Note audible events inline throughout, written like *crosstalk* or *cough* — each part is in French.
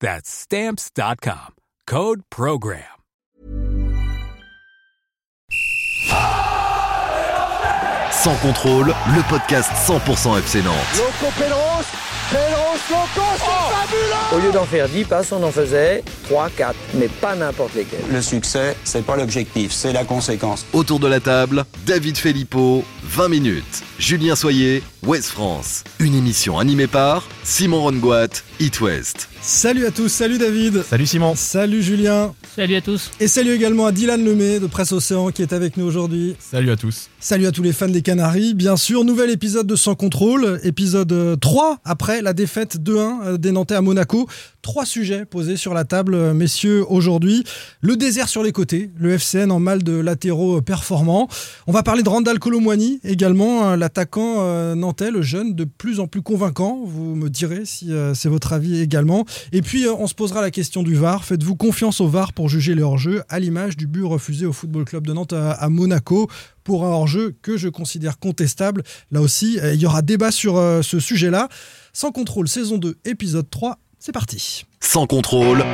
That's Stamps.com. Code PROGRAM. Sans contrôle, le podcast 100% FC Fabuleux Au lieu d'en faire 10 passes, on en faisait 3, 4, mais pas n'importe lesquels. Le succès, c'est pas l'objectif, c'est la conséquence. Autour de la table, David Filippo, 20 minutes. Julien Soyer, West France. Une émission animée par Simon Rongoat, It West. Salut à tous, salut David. Salut Simon. Salut Julien. Salut à tous. Et salut également à Dylan Lemay de Presse Océan qui est avec nous aujourd'hui. Salut à tous. Salut à tous les fans des Canaries. Bien sûr, nouvel épisode de Sans Contrôle, épisode 3 après la défaite 2-1 des Nantais à Monaco. Trois sujets posés sur la table, messieurs, aujourd'hui. Le désert sur les côtés, le FCN en mal de latéraux performants. On va parler de Randall Colomwani également, l'attaquant euh, nantais, le jeune de plus en plus convaincant. Vous me direz si euh, c'est votre avis également. Et puis, euh, on se posera la question du VAR. Faites-vous confiance au VAR pour juger les hors-jeux à l'image du but refusé au Football Club de Nantes à Monaco pour un hors-jeu que je considère contestable. Là aussi, il y aura débat sur ce sujet-là. Sans contrôle, saison 2, épisode 3. C'est parti. Sans contrôle.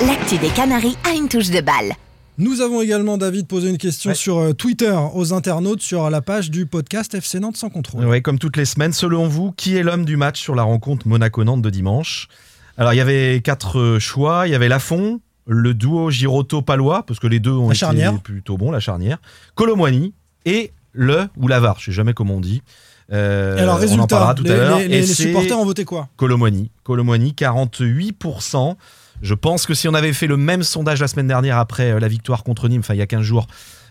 L'actu des Canaries a une touche de balle. Nous avons également, David, posé une question ouais. sur euh, Twitter aux internautes sur la page du podcast FC Nantes sans contrôle. Oui, comme toutes les semaines, selon vous, qui est l'homme du match sur la rencontre Monaco-Nantes de dimanche? Alors, il y avait quatre euh, choix. Il y avait Lafont, le duo Giroto-Palois, parce que les deux ont la été charnière. plutôt bons, la charnière. Colomwani et le ou l'Avare, je sais jamais comment on dit. Euh, alors, résultat, on en parlera tout les, à l'heure. Les, les, les supporters ont voté quoi Colomwani. Colomwani, 48%. Je pense que si on avait fait le même sondage la semaine dernière après la victoire contre Nîmes, enfin il y a 15 jours,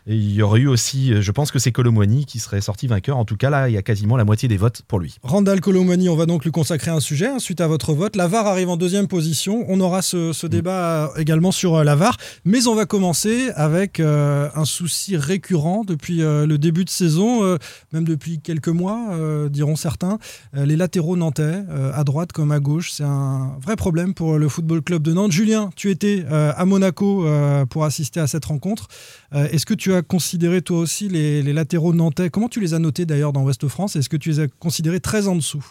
et il y aurait eu aussi, je pense que c'est Colomwani qui serait sorti vainqueur. En tout cas, là, il y a quasiment la moitié des votes pour lui. Randall Colomwani, on va donc lui consacrer un sujet hein, suite à votre vote. La VAR arrive en deuxième position. On aura ce, ce débat mmh. également sur euh, la VAR. Mais on va commencer avec euh, un souci récurrent depuis euh, le début de saison, euh, même depuis quelques mois, euh, diront certains. les latéraux nantais, à droite comme à gauche, c'est un vrai problème pour le Football Club de Nantes. Julien, tu étais à Monaco pour assister à cette rencontre. Est-ce que tu as considéré toi aussi les, les, latéraux nantais Comment tu les as notés d'ailleurs dans Ouest France Est-ce que tu les as considérés très en dessous?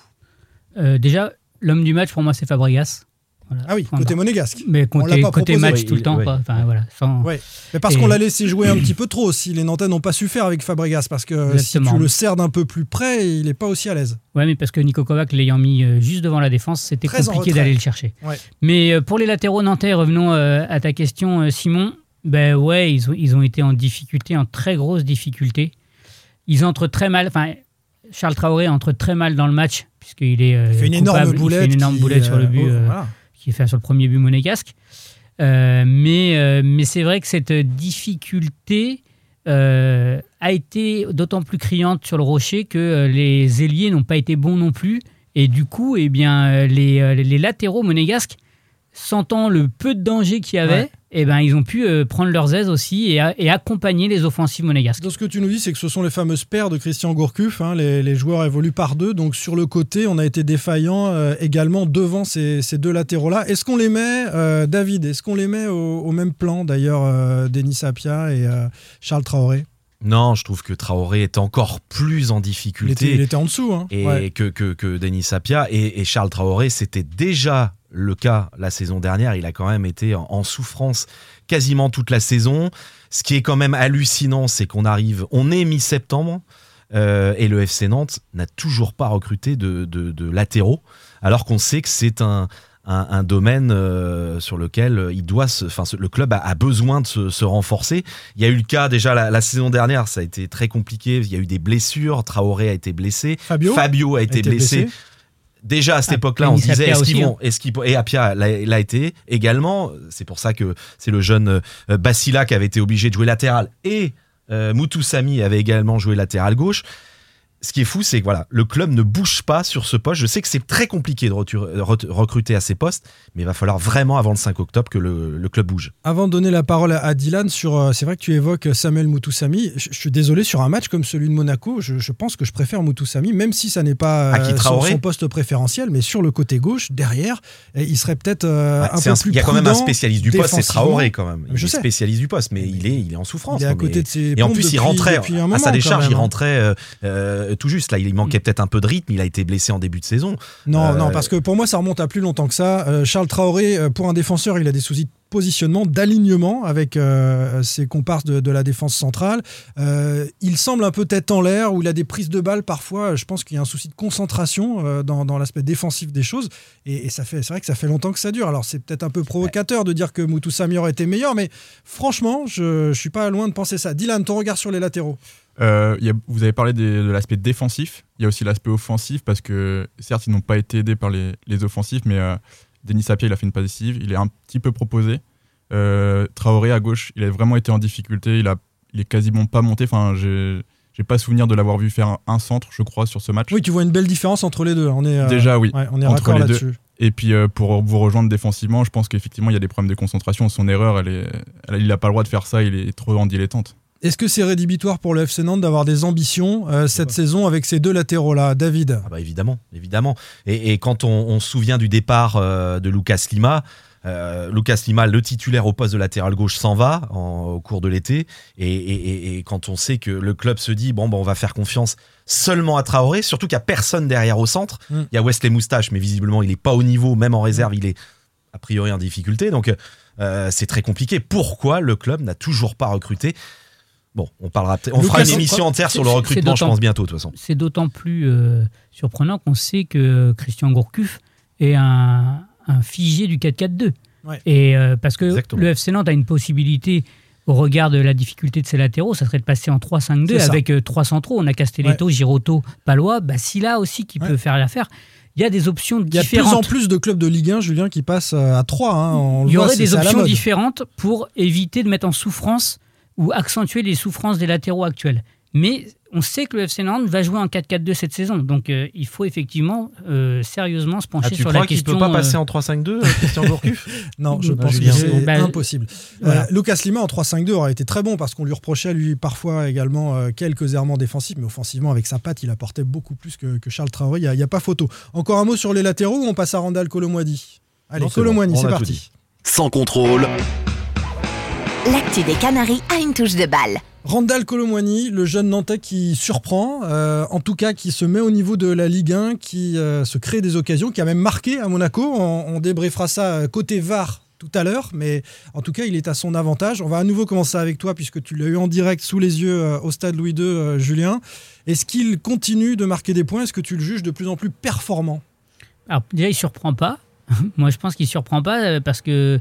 Euh, Déjà, l'homme du match pour moi c'est Fabregas. Voilà. Ah oui, enfin, côté monégasque. Mais côté, pas côté match oui, tout le temps. Oui. Enfin, voilà, sans... ouais. Mais parce et... qu'on l'a laissé jouer un petit peu trop aussi. Les Nantais n'ont pas su faire avec Fabregas parce que Exactement. si tu le cerdes un peu plus près, il n'est pas aussi à l'aise. Ouais, mais parce que Nico Kovac l'ayant mis euh, juste devant la défense, c'était compliqué d'aller le chercher. Ouais. Mais euh, pour les latéraux nantais, revenons euh, à ta question, Simon. Ben ouais, ils ont, ils ont été en difficulté, en très grosse difficulté. Ils entrent très mal. Enfin, Charles Traoré entre très mal dans le match puisqu'il est il fait une coupable, énorme boulette, il fait une énorme boulette sur le but, oh, euh, voilà. qui est fait sur le premier but monégasque. Euh, mais euh, mais c'est vrai que cette difficulté euh, a été d'autant plus criante sur le rocher que euh, les ailiers n'ont pas été bons non plus. Et du coup, eh bien, les, les latéraux monégasques, sentant le peu de danger qu'il y avait, Ouais. Eh ben, ils ont pu euh, prendre leurs aises aussi et, a- et accompagner les offensives monégasques. Donc ce que tu nous dis, c'est que ce sont les fameuses paires de Christian Gourcuff. hein, les, les joueurs évoluent par deux. Donc sur le côté, on a été défaillant euh, également devant ces, ces deux latéraux-là. Est-ce qu'on les met, euh, David, est-ce qu'on les met au, au même plan d'ailleurs, euh, Denis Sapia et euh, Charles Traoré? Non, je trouve que Traoré est encore plus en il difficulté. était, il était en dessous. Hein. et Ouais. que, que, que Denis Sapia et, et Charles Traoré, c'était déjà le cas la saison dernière. Il a quand même été en, en souffrance quasiment toute la saison. Ce qui est quand même hallucinant, c'est qu'on arrive, on est mi-septembre euh, et le FC Nantes n'a toujours pas recruté de, de- de latéraux, alors qu'on sait que c'est un, un, un domaine euh, sur lequel il doit se, enfin, le club a, a besoin de se, se, renforcer. Il y a eu le cas déjà la, la, saison dernière, ça a été très compliqué. Il y a eu des blessures. Traoré a été blessé. Fabio, Fabio a été, a été blessé. blessé. Déjà à cette ah, époque-là, on se disait est-ce qu'ils vont, est-ce qu'ils et Apia l'a été. Également. C'est pour ça que c'est le jeune euh, Basila qui avait été obligé de jouer latéral. Et euh, Mutusami avait également joué latéral gauche ce qui est fou, c'est que voilà, le club ne bouge pas sur ce poste. Je sais que c'est très compliqué de recruter à ces postes, mais il va falloir vraiment avant le 5 octobre que le, le club bouge. Avant de donner la parole à Dylan, sur, euh, c'est vrai que tu évoques Samuel Mutusami. Je, je, suis désolé, sur un match comme celui de Monaco, je, je pense que je préfère Mutusami, même si ça n'est pas euh, son, son, poste préférentiel, mais sur le côté gauche, derrière, il serait peut-être euh, un peu un, plus Il y a quand même un spécialiste du poste, c'est Traoré quand même. Il je est sais. spécialiste du poste, mais il est, il est en souffrance. Il est à côté mais... de ses Et en plus, depuis, il rentrait à sa décharge, il rentrait euh, tout juste. Là, il manquait peut-être un peu de rythme. Il a été blessé en début de saison. Non, euh... non, parce que pour moi, ça remonte à plus longtemps que ça. Euh, Charles Traoré, pour un défenseur, il a des soucis de positionnement, d'alignement avec euh, ses comparses de, de, la défense centrale. Euh, il semble un peu tête en l'air, où il a des prises de balles parfois. Je pense qu'il y a un souci de concentration euh, dans, dans l'aspect défensif des choses. Et, et ça fait, c'est vrai que ça fait longtemps que ça dure. Alors c'est peut-être un peu provocateur de dire que Moutou Sami aurait été meilleur, mais franchement, je ne suis pas loin de penser ça. Dylan, ton regard sur les latéraux euh, y a, vous avez parlé des, de l'aspect défensif, il y a aussi l'aspect offensif parce que certes ils n'ont pas été aidés par les, les offensifs, mais euh, Denis Sapia il a fait une passe décisive, il est un petit peu proposé. Euh, Traoré à gauche, il a vraiment été en difficulté, il, a, il est quasiment pas monté. Enfin, j'ai j'ai pas souvenir de l'avoir vu faire un, un, centre, je crois, sur ce match. Oui, tu vois une belle différence entre les deux. On est déjà oui. Ouais, on est entre les deux. Et puis euh, pour vous rejoindre défensivement, je pense qu'effectivement il y a des problèmes de concentration. Son erreur, elle est, elle, il n'a pas le droit de faire ça. Il est trop en dilettante. Est-ce que c'est rédhibitoire pour le FC Nantes d'avoir des ambitions euh, cette ouais. saison avec ces deux latéraux-là, David? Ah bah Évidemment, évidemment. Et, et quand on, on, se souvient du départ euh, de Lucas Lima, euh, Lucas Lima, le titulaire au poste de latéral gauche, s'en va en, au cours de l'été. Et, et, et, quand on sait que le club se dit bon, bon on va faire confiance seulement à Traoré, surtout qu'il n'y a personne derrière au centre. Il mm. y a Wesley Moustache, mais visiblement il n'est pas au niveau, même en réserve, mm. il est a priori en difficulté. Donc c'est très compliqué. Pourquoi le club n'a toujours pas recruté Bon, on parlera, on Lucas, fera une émission entière sur le recrutement, je pense bientôt de toute façon. C'est d'autant plus euh, surprenant qu'on sait que Christian Gourcuff est un, un figé du 4-4-2. Ouais. Et euh, parce que Exactement. le FC Nantes a une possibilité au regard de la difficulté de ses latéraux, ça serait de passer en 3-5-2 avec euh, trois centraux. On a Castelletto, ouais. Giroto, Palois, Bassila aussi qui ouais. peut faire l'affaire. Il y a des options différentes. Il y a de plus en plus de clubs de Ligue 1, Julien, qui passent euh, à 3. Hein. Il y aurait des options différentes pour éviter de mettre en souffrance ou accentuer les souffrances des latéraux actuels. Mais on sait que le FC Nantes va jouer en 4-4-2 cette saison. Donc euh, il faut effectivement euh, sérieusement se pencher ah, sur la question. Tu crois qu'il ne peut pas passer en 3-5-2, euh, Christian Gourcuff *laughs* Non, je pense que c'est bah, impossible. Voilà. Lucas Lima en 3-5-2 aurait été très bon parce qu'on lui reprochait lui parfois également quelques errements défensifs, mais offensivement avec sa patte, il apportait beaucoup plus que, que Charles Traoré. Il n'y a, a, pas photo. Encore un mot sur les latéraux ou on passe à Randall Colomwadi? Allez, Colomwadi, c'est parti. Sans contrôle. L'actu des Canaries a une touche de balle. Randall Colomwani, le jeune Nantais qui surprend, euh, en tout cas qui se met au niveau de la Ligue 1, qui euh, se crée des occasions, qui a même marqué à Monaco. On, on débriefera ça côté VAR tout à l'heure, mais en tout cas, il est à son avantage. On va à nouveau commencer avec toi, puisque tu l'as eu en direct sous les yeux euh, au stade Louis II, euh, Julien. Est-ce qu'il continue de marquer des points? Est-ce que tu le juges de plus en plus performant? Alors, déjà, il ne surprend pas. *laughs* Moi, je pense qu'il ne surprend pas euh, parce que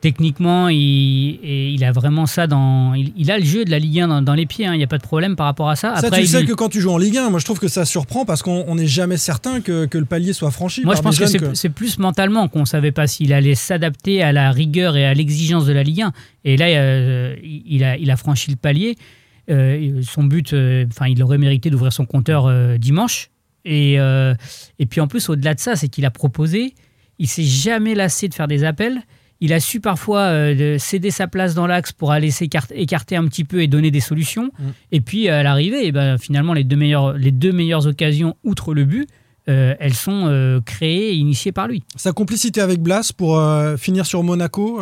techniquement, il, il, a vraiment ça dans. Il, il, a le jeu de la Ligue 1 dans, dans les pieds, il hein, n'y a pas de problème par rapport à ça. Après, ça, tu sais que quand tu joues en Ligue 1, moi je trouve que ça surprend parce qu'on n'est jamais certain que, que, le palier soit franchi. Moi je pense que c'est que... plus mentalement qu'on ne savait pas s'il allait s'adapter à la rigueur et à l'exigence de la Ligue 1. Et là, euh, il, a, il a franchi le palier. Euh, son but, euh, enfin, il aurait mérité d'ouvrir son compteur dimanche. Et, et puis en plus, au-delà de ça, c'est qu'il a proposé. Il s'est jamais lassé de faire des appels. Il a su parfois euh, céder sa place dans l'axe pour aller s'écarter un petit peu et donner des solutions. Mmh. Et puis à l'arrivée, eh ben, finalement, les deux, meilleures, les deux meilleures occasions, outre le but, euh, elles sont euh, créées et initiées par lui. Sa complicité avec Blas pour finir sur Monaco,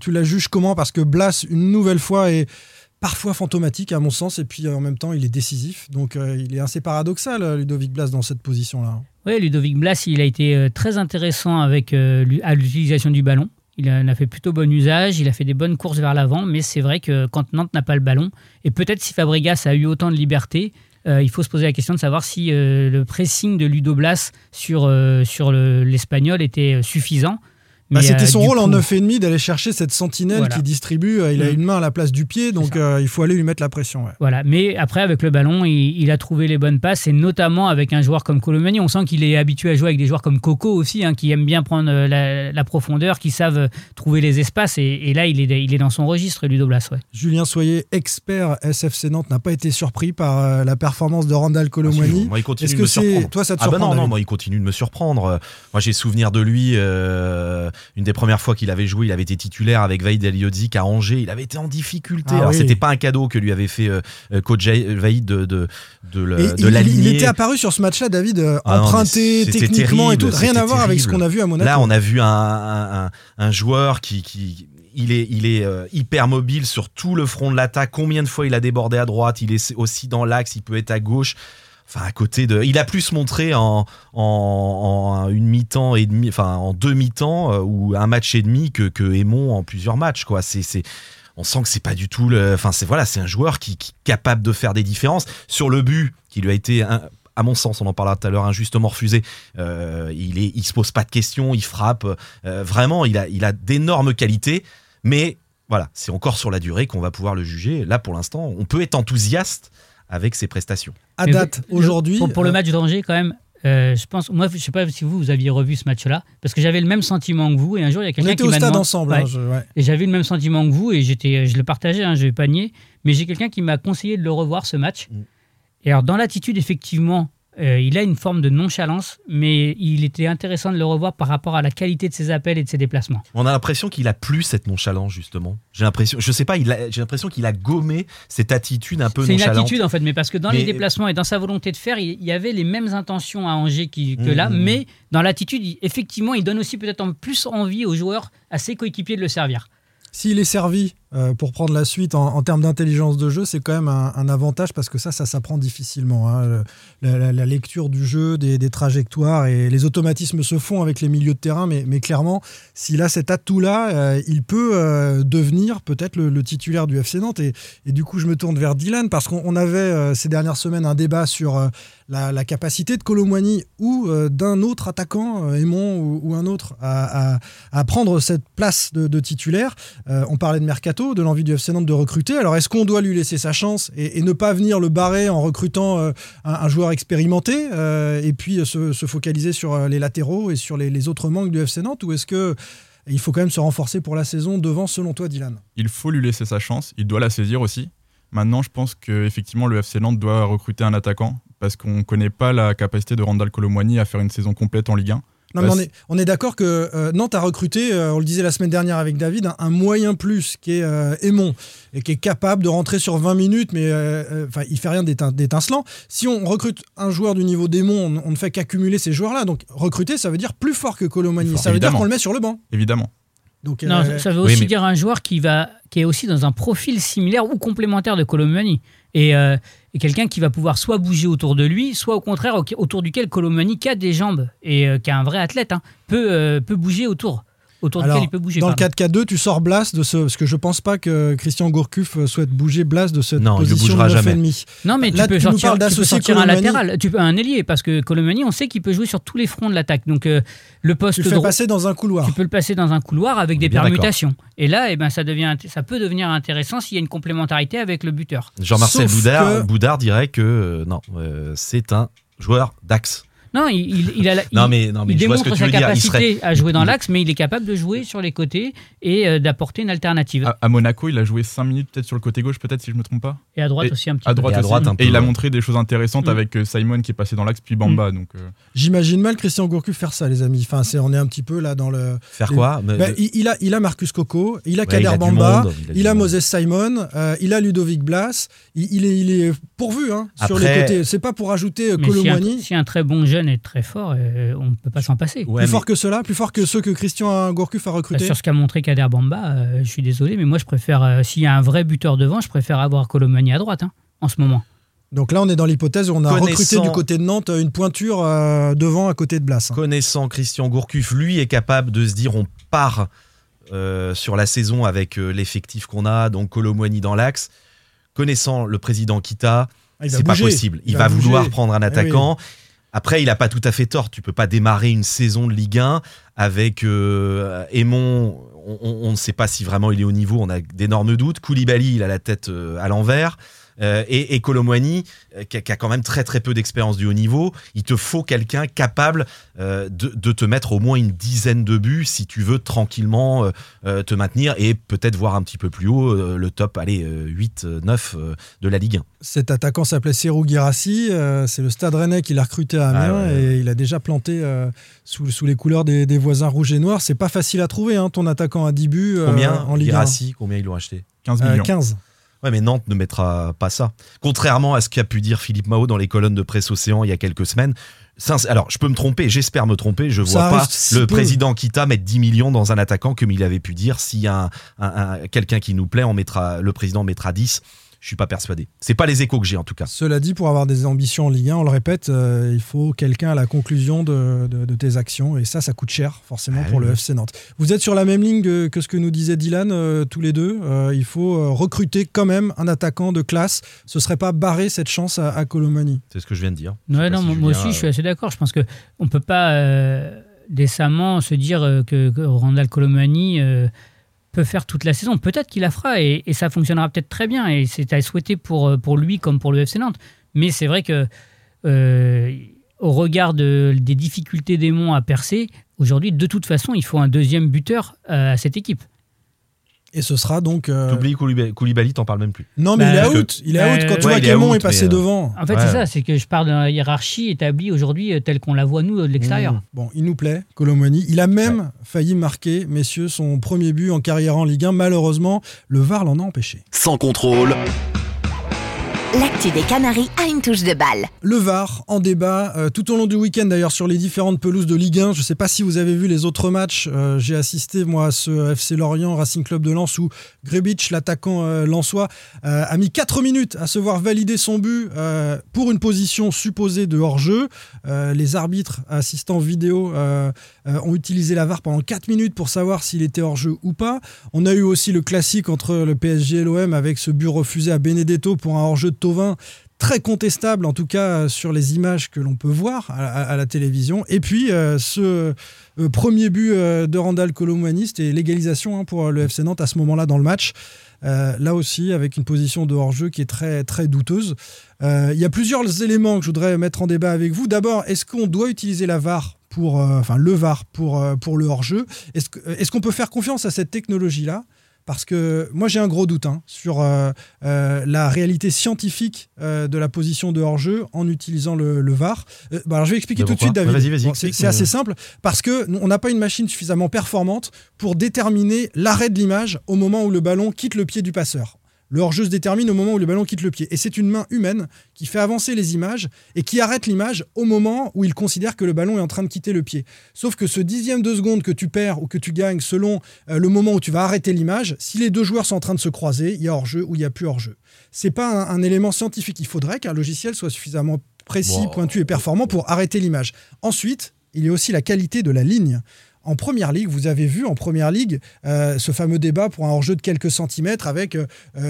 tu la juges comment? Parce que Blas, une nouvelle fois, est parfois fantomatique à mon sens, et puis en même temps, il est décisif. Donc euh, il est assez paradoxal, Ludovic Blas, dans cette position-là. Oui, Ludovic Blas, il a été très intéressant avec, à l'utilisation du ballon. Il en a fait plutôt bon usage, il a fait des bonnes courses vers l'avant, mais c'est vrai que quand Nantes n'a pas le ballon, et peut-être si Fabregas a eu autant de liberté, euh, il faut se poser la question de savoir si euh, le pressing de Ludo Blas sur, euh, sur le- l'Espagnol était suffisant. Bah, C'était euh, son rôle en coup- 9,5 d'aller chercher cette sentinelle Voilà. qui distribue. euh, Il a Mm. une main à la place du pied, donc euh, il faut aller lui mettre la pression. ouais. Voilà, mais après avec le ballon, il, il a trouvé les bonnes passes et notamment avec un joueur comme Colomani, on sent qu'il est habitué à jouer avec des joueurs comme Coco aussi, hein, qui aiment bien prendre la, la profondeur, qui savent trouver les espaces et, et là il est, il est dans son registre, Ludo Blas. Ouais. Julien Soyer, expert SFC Nantes, n'a pas été surpris par la performance de Randall Colomwani. Moi, il continue Est-ce de que me surprendre. toi ça te Ah bah surprend non, non, David moi il continue de me surprendre. Moi j'ai souvenir de lui, euh, une des premières fois qu'il avait joué, il avait été titulaire avec Vaïd Eliodzik à Angers, il avait été en difficulté. Ah Alors oui. c'était pas un cadeau que lui avait fait euh, euh, coach Jai- Vaïd de, de, de, il, il était apparu sur ce match-là, David, euh, Ah non, emprunté techniquement et tout, rien à voir avec ce qu'on a vu à Monaco. Là, on a vu un, un, un- un joueur qui, qui il est, il est euh, hyper mobile sur tout le front de l'attaque. Combien de fois il a débordé à droite? Il est aussi dans l'axe, il peut être à gauche. Enfin, à côté de. Il a plus montré en, en, en une mi-temps et demi, enfin en deux mi-temps euh, ou un match et demi que, que Aymon en plusieurs matchs. Quoi. C'est, on sent que c'est pas du tout. Enfin, c'est voilà, c'est un joueur qui, capable de faire des différences sur le but qui lui a été. à mon sens, on en parlera tout à l'heure, injustement refusé. Euh, il, est, il se pose pas de questions, il frappe. Euh, vraiment, il a, il a d'énormes qualités, mais voilà, c'est encore sur la durée qu'on va pouvoir le juger. Là, pour l'instant, on peut être enthousiaste avec ses prestations. À date, aujourd'hui. Pour, pour le euh, match d'Angers, quand même, euh, je pense, moi je sais pas si vous, vous aviez revu ce match-là, parce que j'avais le même sentiment que vous et un jour il y a on quelqu'un était qui au m'a stade demandé- ensemble. Ouais. hein, je- ouais. Et j'avais le même sentiment que vous et j'étais, je le partageais, hein, je vais pas nier. Mais j'ai quelqu'un qui m'a conseillé de le revoir ce match. Mm. Et alors dans l'attitude, effectivement, euh, il a une forme de nonchalance, mais il était intéressant de le revoir par rapport à la qualité de ses appels et de ses déplacements. On a l'impression qu'il a plus cette nonchalance justement. J'ai l'impression, je sais pas, j'ai l'impression qu'il a gommé cette attitude un peu C'est une nonchalante. attitude en fait, mais parce que dans Mais- les déplacements et dans sa volonté de faire, il y avait les mêmes intentions à Angers qui- que Mhm. là, mais dans l'attitude, effectivement, il donne aussi peut-être en plus envie aux joueurs, à ses coéquipiers de le servir. S'il est servi euh, pour prendre la suite en, termes d'intelligence de jeu, c'est quand même un, avantage parce que ça, ça s'apprend difficilement. hein. La, lecture du jeu, des, trajectoires et les automatismes se font avec les milieux de terrain, mais, clairement, s'il a cet atout-là, euh, il peut euh, devenir peut-être le, titulaire du FC Nantes. Et, du coup, je me tourne vers Dylan parce qu'on on avait ces dernières semaines un débat sur la, capacité de Colomwani ou d'un autre attaquant, Aymon ou, un autre, à, prendre cette place de, titulaire. On parlait de mercato, de l'envie du FC Nantes de recruter. Alors est-ce qu'on doit lui laisser sa chance et, ne pas venir le barrer en recrutant euh, un, joueur expérimenté euh, et puis euh, se, se focaliser sur les latéraux et sur les, autres manques du FC Nantes ou est-ce que il faut quand même se renforcer pour la saison devant, selon toi, Dylan? Il faut lui laisser sa chance, il doit la saisir aussi. Maintenant, je pense que effectivement le FC Nantes doit recruter un attaquant parce qu'on ne connaît pas la capacité de Randall Colomwani à faire une saison complète en Ligue 1. Non, mais Bah, on est, on est d'accord que euh, Nantes a recruté, euh, on le disait la semaine dernière avec David, un, un moyen plus qui est euh, et qui est capable de rentrer sur 20 minutes, mais euh, enfin, il fait rien d'étin- d'étincelant. Si on recrute un joueur du niveau d'Aymon, on, on ne fait qu'accumuler ces joueurs-là. Donc recruter, ça veut dire plus fort que Colomani. Ça veut dire qu'on le met sur le banc. Évidemment. Donc, Non, euh, ça veut oui, aussi mais- dire un joueur qui, va, qui est aussi dans un profil similaire ou complémentaire de Colomani. Et, euh, et quelqu'un qui va pouvoir soit bouger autour de lui, soit au contraire au- autour duquel Colomani, qui a des jambes et euh, qui est un vrai athlète, hein, peut, euh, peut bouger autour. Autour Alors, duquel il peut bouger. dans le pardon. 4K2, tu sors Blas de ce. Parce que je pense pas que Christian Gourcuff euh, souhaite bouger Blas de cette Non, position de bougera 9,5. jamais. Non, mais Là, tu peux tu nous sortir, parles tu peux d'associer sortir un latéral, tu peux un ailier, parce que Colomani, on sait qu'il peut jouer sur tous les fronts de l'attaque. Donc euh, le poste Tu le fais droit, passer dans un couloir. tu peux le passer dans un couloir avec des permutations. Et là, eh ben, ça, devient, ça peut devenir intéressant s'il y a une complémentarité avec le buteur. Jean-Marcel Boudard, que- Boudard dirait que euh, non, euh, c'est un joueur d'axe. Non, il, il, il a la- Non il- mais non mais il je vois ce démontre que tu sa veux dire. Il capacité serait à jouer dans l'axe, mais il est capable de jouer sur les côtés et euh, d'apporter une alternative. À, à Monaco, il a joué 5 minutes peut-être sur le côté gauche, peut-être si je me trompe pas. et à droite et aussi un petit À peu. droite, Et à aussi. droite un peu, et il a montré des choses intéressantes Mm. avec euh, Simon qui est passé dans l'axe puis Bamba. Donc, euh, J'imagine mal Christian Gourcuff faire ça, les amis. Enfin, c'est, on est un petit peu là dans le. faire quoi Bah, il, il a, il a Marcus Coco, il a Ouais, Kader il a du Bamba, monde, il a. Moses Simon, euh, il a Ludovic Blas. Il, il est, il est pourvu hein, sur les côtés. C'est pas pour ajouter Colomwani. si un très bon jeune est très fort, euh, on ne peut pas s'en passer. Ouais, plus mais- fort que cela, plus fort que ceux que Christian Gourcuff a Bah, recrutés. sur ce qu'a montré Kader Bamba, euh, je suis désolé, mais moi je préfère, euh, s'il y a un vrai buteur devant, je préfère avoir Colomani à droite hein, en ce moment. Donc là, on est dans l'hypothèse où on a Connaissant- recruté du côté de Nantes une pointure euh, devant à côté de Blas. hein. connaissant Christian Gourcuff, lui est capable de se dire on part euh, sur la saison avec euh, l'effectif qu'on a, donc Colomwani dans l'axe. Connaissant le président Kita, Ah, c'est pas possible. Il, Il va, va vouloir prendre un Eh attaquant. Après, il a pas tout à fait tort. Tu peux pas démarrer une saison de Ligue 1 avec euh, Aymon. On, on- on ne sait pas si vraiment il est au niveau. On a d'énormes doutes. Koulibaly, il a la tête euh, à l'envers. Euh, et, et Colomwani, euh, qui, a, qui a quand même très très peu d'expérience du haut niveau, il te faut quelqu'un capable euh, de, de te mettre au moins une dizaine de buts si tu veux tranquillement euh, euh, te maintenir et peut-être voir un petit peu plus haut euh, le top, allez, euh, 8, euh, 9 euh, de la Ligue 1. Cet attaquant s'appelait Serou Guirassi. euh, c'est le Stade Rennais qui l'a recruté à Amiens Ah ouais. et il a déjà planté euh, sous, sous les couleurs des, des voisins rouges et noirs. C'est pas facile à trouver, hein, ton attaquant à 10 buts euh, Combien en Ligue 1. Guirassi, combien ils l'ont acheté? 15 Euh, millions. 15. Ouais, mais Nantes ne mettra pas ça. Contrairement à ce qu'a pu dire Philippe Mao dans les colonnes de presse Océan il y a quelques semaines. Alors, je peux me tromper, j'espère me tromper. Je Ça vois pas si le peu. président Kita mettre 10 millions dans un attaquant comme il avait pu dire. S'il y a un, un- un- quelqu'un qui nous plaît, on mettra, le président mettra 10. Je suis pas persuadé. C'est pas les échos que j'ai en tout cas. Cela dit, pour avoir des ambitions en Ligue 1, on le répète, euh, il faut quelqu'un à la conclusion de, de- de tes actions. Et ça, ça coûte cher, forcément, Ah pour oui. le FC Nantes. Vous êtes sur la même ligne que, que ce que nous disait Dylan, euh, tous les deux. Euh, il faut recruter quand même un attaquant de classe. Ce serait pas barrer cette chance à, à Colomani. C'est ce que je viens de dire. Ouais, non, si moi aussi, je suis assez d'accord. Je pense que on peut pas euh, décemment se dire euh, que, que Randall Colomani euh, peut faire toute la saison. Peut-être qu'il la fera et, ça fonctionnera peut-être très bien. Et c'est à souhaiter pour, euh, pour lui comme pour le FC Nantes. Mais c'est vrai que euh, au regard de- des difficultés des Monts à percer, aujourd'hui, de toute façon, il faut un deuxième buteur euh, à cette équipe. Et ce sera donc. euh, T'oublies Koulibaly, t'en parles même plus. Non, mais Bah, il est que- out. Il est Euh, out quand tu ouais, vois il est est passé euh, devant. En fait, Ouais. c'est ça, c'est que je parle la hiérarchie établie aujourd'hui euh, telle qu'on la voit nous de l'extérieur. Mmh. Bon, il nous plaît, Colomani. Il a même failli marquer, messieurs, son premier but en carrière en Ligue 1. Malheureusement, le VAR l'en a empêché. Sans contrôle, L'actu des Canaries a une touche de balle. Le VAR en débat euh, tout au long du week-end d'ailleurs sur les différentes pelouses de Ligue 1. Je ne sais pas si vous avez vu les autres matchs. Euh, J'ai assisté moi à ce FC Lorient Racing Club de Lens où Grebic, l'attaquant euh, lensois, euh, a mis 4 minutes à se voir valider son but pour une position supposée de hors-jeu. Les arbitres assistants vidéo ont utilisé la VAR pendant 4 minutes pour savoir s'il était hors-jeu ou pas. On a eu aussi le classique entre le PSG et l'OM avec ce but refusé à Benedetto pour un hors-jeu de Tovin très contestable, en tout cas sur les images que l'on peut voir à, la télévision. Et puis euh, ce euh, premier but euh, de Randall Colomwani, c'était l'égalisation hein, pour le FC Nantes à ce moment-là dans le match. Là aussi, avec une position de hors-jeu qui est très, très douteuse. Il y a plusieurs éléments que je voudrais mettre en débat avec vous. D'abord, est-ce qu'on doit utiliser la VAR pour, enfin le VAR pour, pour le hors-jeu? Est-ce qu'on peut faire confiance à cette technologie-là? Parce que moi j'ai un gros doute hein, sur euh, euh, la réalité scientifique euh, de la position de hors-jeu en utilisant le, le VAR. Bah, alors je vais expliquer Mais tout de suite, David. Vas-y, vas-y, Bon, explique, c'est assez simple parce que nous, on n'a pas une machine suffisamment performante pour déterminer l'arrêt de l'image au moment où le ballon quitte le pied du passeur. Le hors-jeu se détermine au moment où le ballon quitte le pied. Et c'est une main humaine qui fait avancer les images et qui arrête l'image au moment où il considère que le ballon est en train de quitter le pied. Sauf que ce dixième de seconde que tu perds ou que tu gagnes selon euh, le moment où tu vas arrêter l'image, si les deux joueurs sont en train de se croiser, il y a hors-jeu ou il n'y a plus hors-jeu. C'est pas un, un élément scientifique. Il faudrait qu'un logiciel soit suffisamment précis, Wow. pointu et performant pour arrêter l'image. Ensuite, il y a aussi la qualité de la ligne. En première ligue, vous avez vu en première ligue euh, ce fameux débat pour un hors-jeu de quelques centimètres avec euh,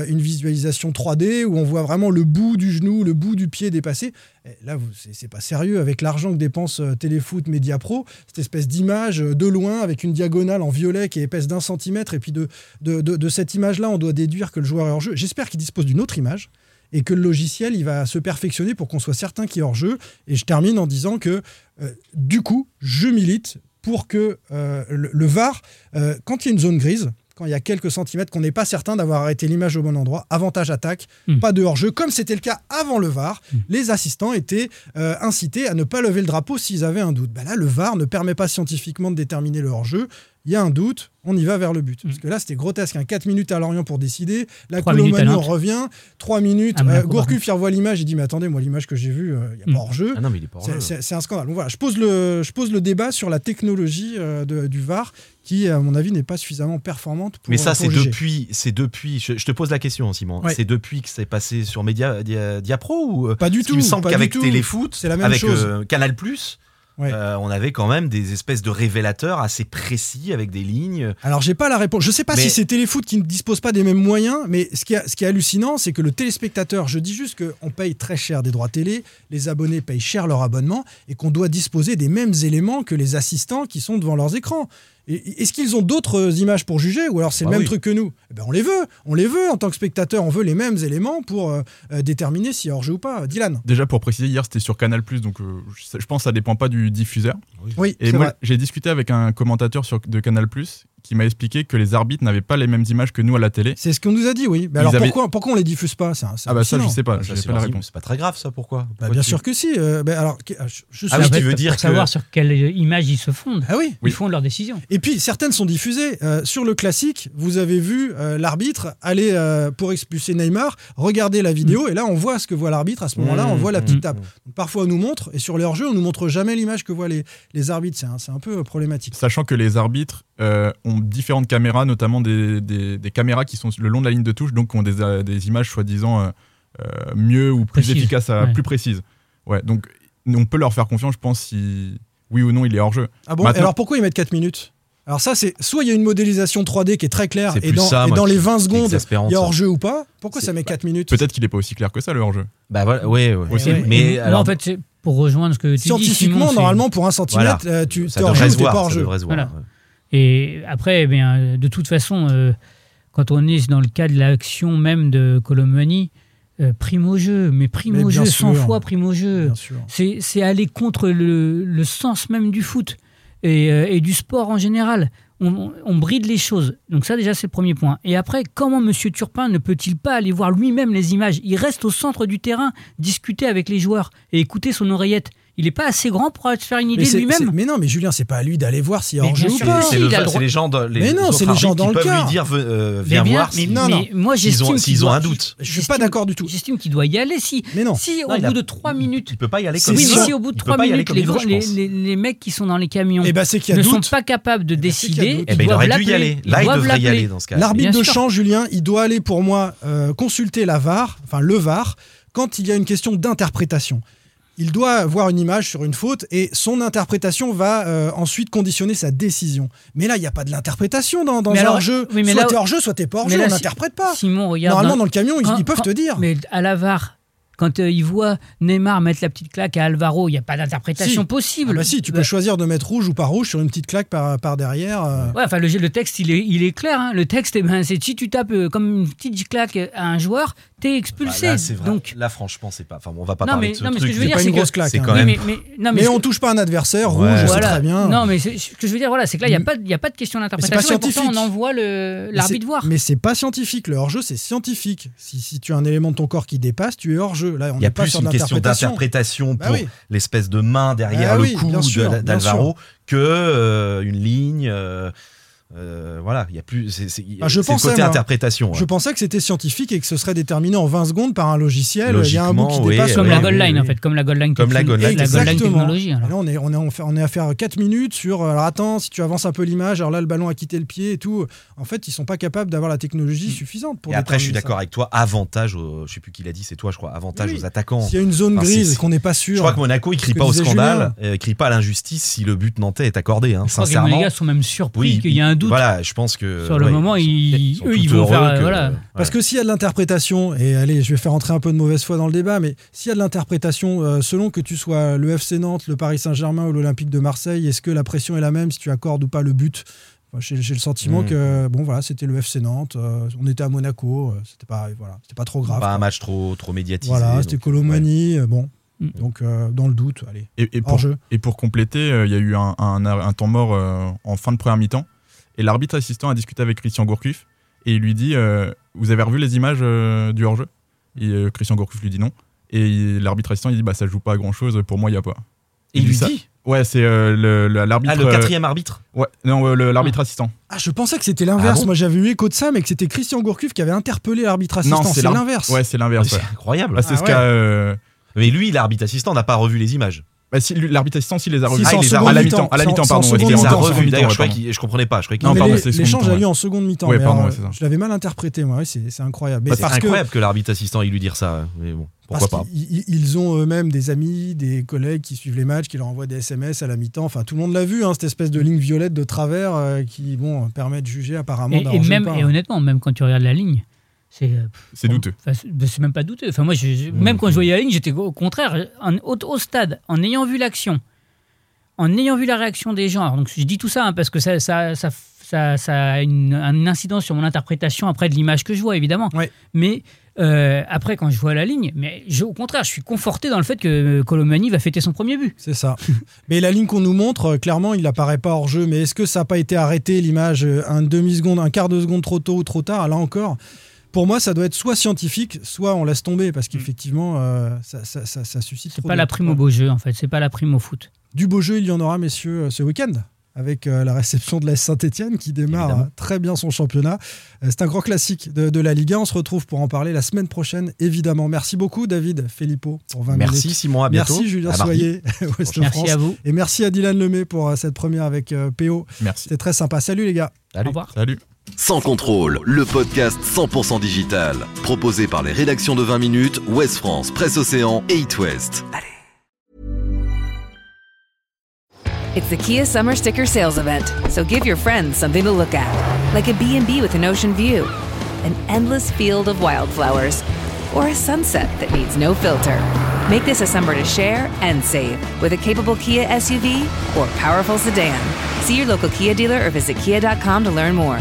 une visualisation 3D où on voit vraiment le bout du genou, le bout du pied dépassé. Et là, c'est pas sérieux avec l'argent que dépense euh, Téléfoot Media Pro, cette espèce d'image euh, de loin avec une diagonale en violet qui est épaisse d'un centimètre. Et puis de, de, de- cette image-là, on doit déduire que le joueur est hors jeu. J'espère qu'il dispose d'une autre image et que le logiciel il va se perfectionner pour qu'on soit certain qu'il est hors jeu. Et je termine en disant que euh, du coup, je milite pour que euh, le, le VAR, euh, quand il y a une zone grise, quand il y a quelques centimètres, qu'on n'est pas certain d'avoir arrêté l'image au bon endroit, avantage attaque, Mm. pas de hors-jeu, comme c'était le cas avant le VAR, les assistants étaient euh, incités à ne pas lever le drapeau s'ils avaient un doute. Bah là, le VAR ne permet pas scientifiquement de déterminer le hors-jeu. Il y a un doute, on y va vers le but. Parce que là, c'était grotesque. 4 minutes à Lorient pour décider. La Nantes. revient. 3 minutes. Monaco, Euh, Gourcuff, il revoit l'image. Il dit Mais attendez, moi, l'image que j'ai vue, euh, il n'y a Mm. pas hors-jeu. Ah non, mais il est pas hors C'est- jeu. C'est c'est un scandale. Donc voilà, je pose le, je pose le débat sur la technologie euh, de- du VAR qui, à mon avis, n'est pas suffisamment performante pour Mais ça, pour c'est juger. depuis, c'est depuis. Je, je te pose la question, Simon. Ouais. C'est depuis que c'est passé sur Média Dia, Diapro ou euh, Pas du tout. me semble qu'avec. Téléfoot, C'est la même avec chose. euh, Canal Plus, Ouais. euh, on avait quand même des espèces de révélateurs assez précis avec des lignes. Alors j'ai pas la réponse. Je sais pas Mais- si c'est Téléfoot qui ne dispose pas des mêmes moyens, mais ce qui, est- ce qui est hallucinant, c'est que le téléspectateur, je dis juste qu'on paye très cher des droits télé, les abonnés payent cher leur abonnement, et qu'on doit disposer des mêmes éléments que les assistants qui sont devant leurs écrans. Est-ce qu'ils ont d'autres images pour juger, ou alors c'est le Bah même oui. truc que nous? Eh ben On les veut, on les veut en tant que spectateur, on veut les mêmes éléments pour euh, euh, déterminer s'il y a hors-jeu ou pas. Dylan Déjà pour préciser, hier c'était sur Canal+, donc euh, je pense que ça dépend pas du diffuseur. Oui, Et moi j'ai discuté avec un commentateur sur, de Canal+, qui m'a expliqué que les arbitres n'avaient pas les mêmes images que nous à la télé. C'est ce qu'on nous a dit, oui. Mais Ils alors avaient- pourquoi, pourquoi on les diffuse pas? Ah bah ça je sais pas, c'est pas la réponse. C'est pas très grave ça, pourquoi? Bah, bien tu- sûr que si. euh, alors, que- je, je suis Ah oui, tu veux pour dire que- savoir sur quelle image ils se fondent. Ah oui. Oui. Ils font leurs décisions. Et puis certaines sont diffusées. Euh, sur le classique, vous avez vu euh, l'arbitre aller euh, pour expulser Neymar, regarder la vidéo, et là on voit ce que voit l'arbitre. À ce moment-là, on voit la petite Mm. tape. Donc, parfois on nous montre, et sur les hors-jeux, on nous montre jamais l'image que voient les, les arbitres. C'est un, c'est un peu euh, problématique. Sachant que les arbitres euh, ont différentes caméras, notamment des, des- des caméras qui sont le long de la ligne de touche, donc qui ont des, euh, des images soi-disant euh, euh, mieux ou plus efficaces, à- ouais. plus précises. Ouais, donc on peut leur faire confiance, je pense, si oui ou non il est hors jeu. Ah bon? Maintenant- alors pourquoi ils mettent 4 minutes? Alors ça, c'est soit il y a une modélisation 3D qui est très claire et dans, ça, et moi, dans qui- les 20 qui est secondes, il y a hors-jeu ou pas? Pourquoi ça met 4 minutes? Peut-être qu'il n'est pas aussi clair que ça le hors jeu. Bah voilà, ouais, ouais. Aussi. Et- Mais alors, en fait, pour rejoindre ce que tu dis, Scientifiquement, Simon, normalement, pour un centimètre, Voilà. euh, tu ça es hors-jeu ou pas hors-jeu. Voilà. Et après, eh bien, de toute façon, euh, quand on est dans le cas de l'action même de Colomani, euh, prime au jeu, mais prime Mais au jeu, 100 sûr. fois prime au jeu. C'est aller contre le, le sens même du foot et, euh, et du sport en général. On, on- on bride les choses. Donc ça déjà c'est le premier point. Et après, comment M. Turpin ne peut-il pas aller voir lui-même les images? Il reste au centre du terrain, discuter avec les joueurs et écouter son oreillette. Il n'est pas assez grand pour se faire une Mais, idée de lui-même. mais non, mais Julien, c'est pas à lui d'aller voir s'il y a Mais hors-jeu bien ou pas. C'est si, le- les gens, dans- les, Mais non, autres c'est les gens dans qui le peuvent lui dire euh, Mais viens bien, voir mais, s'ils non, non. mais moi j'estime s'ils ont un doute. Je suis pas d'accord du tout. J'estime qu'il doit y aller. Si, Mais non. si au Non, bout a- de 3 minutes, Il peut pas y aller C'est comme oui, ça. mais si au bout de Il peut 3 pas y aller minutes, les, je mecs qui sont dans les camions Eh ben, ne sont pas capables de ben, y a décider. Eh ils ben, il doivent aurait dû y l'appeler. aller. Ils Là, il devrait y l'appeler. aller dans ce cas. L'arbitre de champ, Julien, il doit aller pour moi euh, consulter la VAR, enfin le VAR, quand il y a une question d'interprétation. Il doit voir une image sur une faute et son interprétation va euh, ensuite conditionner sa décision. Mais là, il n'y a pas de l'interprétation dans, dans Mais un alors- hors-jeu. oui, mais soit t'es hors-jeu, soit t'es pas Mais hors-jeu. là, On si- n'interprète pas. Simon, regarde. Normalement, dans- dans le camion, ils, quand- ils peuvent quand- te dire. Mais à la VAR, quand euh, ils voient Neymar mettre la petite claque à Alvaro, il n'y a pas d'interprétation Si. possible. Ah bah si, tu peux Bah, choisir de mettre rouge ou pas rouge sur une petite claque par, par derrière. euh. Ouais, enfin, le, le texte, il est, il est clair. hein. Le texte, eh ben, c'est si tu tapes euh, comme une petite claque à un joueur, t'es expulsé. Bah, là, c'est vrai. Donc, là, franchement, c'est pas. Enfin, on va pas Non, parler mais- de ce non, mais ce que je veux C'est dire, pas c'est une que- grosse claque. hein. quand Oui, même- mais, mais- non, mais Mais ce on touche pas un adversaire, Ouais. rouge, c'est Voilà. très bien. Non, mais c'est- ce que je veux dire, voilà, c'est que là, il n'y a, pas- il y a pas de question d'interprétation. Et pourtant, on envoie l'arbitre voir. Mais c'est pas scientifique. Le hors-jeu, c'est scientifique. Si, si tu as un élément de ton corps qui dépasse, tu es hors-jeu. Là, on Il y a plus une question d'interprétation Bah pour oui. l'espèce de main derrière Ah le oui, cou d'Alvaro que euh, une ligne. euh, euh, voilà, il y a plus. C'est Ah, le pensais, côté moi. interprétation. ouais. Je pensais que c'était scientifique et que ce serait déterminé en 20 secondes par un logiciel. Il y a un bout qui Logiquement, oui, dépasse. Comme oui, la goal line, oui. en fait, comme la goal line. Comme la goal line, la line technologie. alors. Là, on est, on, est, on, fait- on est à faire 4 minutes sur. Alors attends, si tu avances un peu l'image, alors là, le ballon a quitté le pied et tout. En fait, ils sont pas capables d'avoir la technologie suffisante pour Et après, je suis d'accord avec toi. Avantage, aux- je sais plus qui l'a dit, c'est toi, je crois. Avantage Oui. aux attaquants. S'il y a une zone Enfin, grise qu'on n'est pas sûr. Je crois que Monaco, il crie pas au scandale, euh, il crie pas à l'injustice si le but nantais est accordé. Hein, que les sincèrement. gars sont même surpris qu'il y a un doute. Voilà, je pense que. Sur le ouais, moment, ils- eux, ils vont heureux faire, euh, que- voilà. Parce que s'il y a de l'interprétation, et allez, je vais faire entrer un peu de mauvaise foi dans le débat, mais s'il y a de l'interprétation, euh, selon que tu sois le FC Nantes, le Paris Saint-Germain ou l'Olympique de Marseille, est-ce que la pression est la même si tu accordes ou pas le but? J'ai le sentiment Mm. que bon voilà, c'était le FC Nantes, euh, on était à Monaco, euh, c'était pas voilà, c'était pas trop grave. Pas un match trop, trop médiatisé. Voilà, c'était Colomani, euh, bon, Mm. donc euh, dans le doute, allez, Et, et pour, hors jeu. et pour compléter, euh, il y a eu un, un- un temps mort euh, en fin de première mi-temps. Et l'arbitre assistant a discuté avec Christian Gourcuff. Et il lui dit euh, Vous avez revu les images euh, du hors-jeu? Et euh, Christian Gourcuff lui dit non. Et l'arbitre assistant il dit bah, Ça joue pas à grand chose, pour moi, il y a pas. Et il lui ça. dit? Ouais, c'est euh, l'arbitre. Ah, le euh, quatrième arbitre? ouais, non, euh, le- l'arbitre assistant. Ah, je pensais que c'était l'inverse. Ah bon Moi, j'avais eu écho de ça, mais que c'était Christian Gourcuff qui avait interpellé l'arbitre assistant. Non, c'est l'inverse. Ouais, c'est l'inverse. C'est ouais. incroyable. Bah, c'est Ah ce ouais. qu'a. euh, Mais lui, l'arbitre assistant n'a pas revu les images. Bah, si, l'arbitre assistant, s'il les a revus. Ah, il les a- à la mi-temps. à la mi-temps, pardon. Il les a revus. D'ailleurs, je, comprenais pas. Je croyais Non, mi-temps, a lieu en seconde mi-temps. Ouais, mais pardon, alors, ouais, c'est ça. Je l'avais mal interprété, moi. Ouais, c'est incroyable. Mais Bah, c'est parce que- incroyable que, l'arbitre assistant il lui dire ça. Mais bon, pourquoi Parce pas ils- ont eux-mêmes des amis, des collègues qui suivent les matchs, qui leur envoient des SMS à la mi-temps. Enfin, tout le monde l'a vu, hein, cette espèce de ligne violette de travers euh, qui bon, permet de juger apparemment. Et, et d'arranger même, le pas, et hein. honnêtement, même quand tu regardes la ligne, c'est. euh, douteux. Enfin, c'est même pas douteux. Enfin, moi, je- je- même quand je voyais la ligne, j'étais au contraire, en- au, au stade, en ayant vu l'action, en ayant vu la réaction des gens. Alors, donc, je dis tout ça hein, parce que ça, ça, ça, ça, ça a une, une incidence sur mon interprétation après de l'image que je vois, évidemment. Ouais. Mais euh, après, quand je vois la ligne, mais je- au contraire, je suis conforté dans le fait que Colomani va fêter son premier but. C'est ça. *laughs* Mais la ligne qu'on nous montre, euh, clairement, il n'apparaît pas hors jeu. Mais est-ce que ça n'a pas été arrêté, l'image, euh, un demi-seconde, un quart de seconde trop tôt ou trop tard? Là encore, pour moi, ça doit être soit scientifique, soit on laisse tomber, parce qu'effectivement, euh, ça, ça- ça- ça suscite C'est pas de- la prime au beau jeu, en fait. C'est pas la prime au foot. Du beau jeu, il y en aura, messieurs, euh, ce week-end avec euh, la réception de la Saint-Etienne qui démarre Évidemment. très bien son championnat. Euh, C'est un grand classique de, de la Ligue 1. On se retrouve pour en parler la semaine prochaine, évidemment. Merci beaucoup, David Filippo, pour 20 Merci minutes. Simon, à bientôt. Merci, Julien. Soyer, *laughs* Ouest Merci France. à vous. Et merci à Dylan Lemay pour euh, cette première avec euh, PO. Merci. C'était très sympa. Salut les gars. Au Salut. revoir. Salut. Sans contrôle, le podcast 100% digital. Proposé par les rédactions de 20 minutes, Ouest France, Presse Océan et It West. It's the Kia Summer Sticker Sales Event, so give your friends something to look at, like a B&B with an ocean view, an endless field of wildflowers, or a sunset that needs no filter. Make this a summer to share and save with a capable Kia SUV or powerful sedan. See your local Kia dealer or visit kia.com to learn more.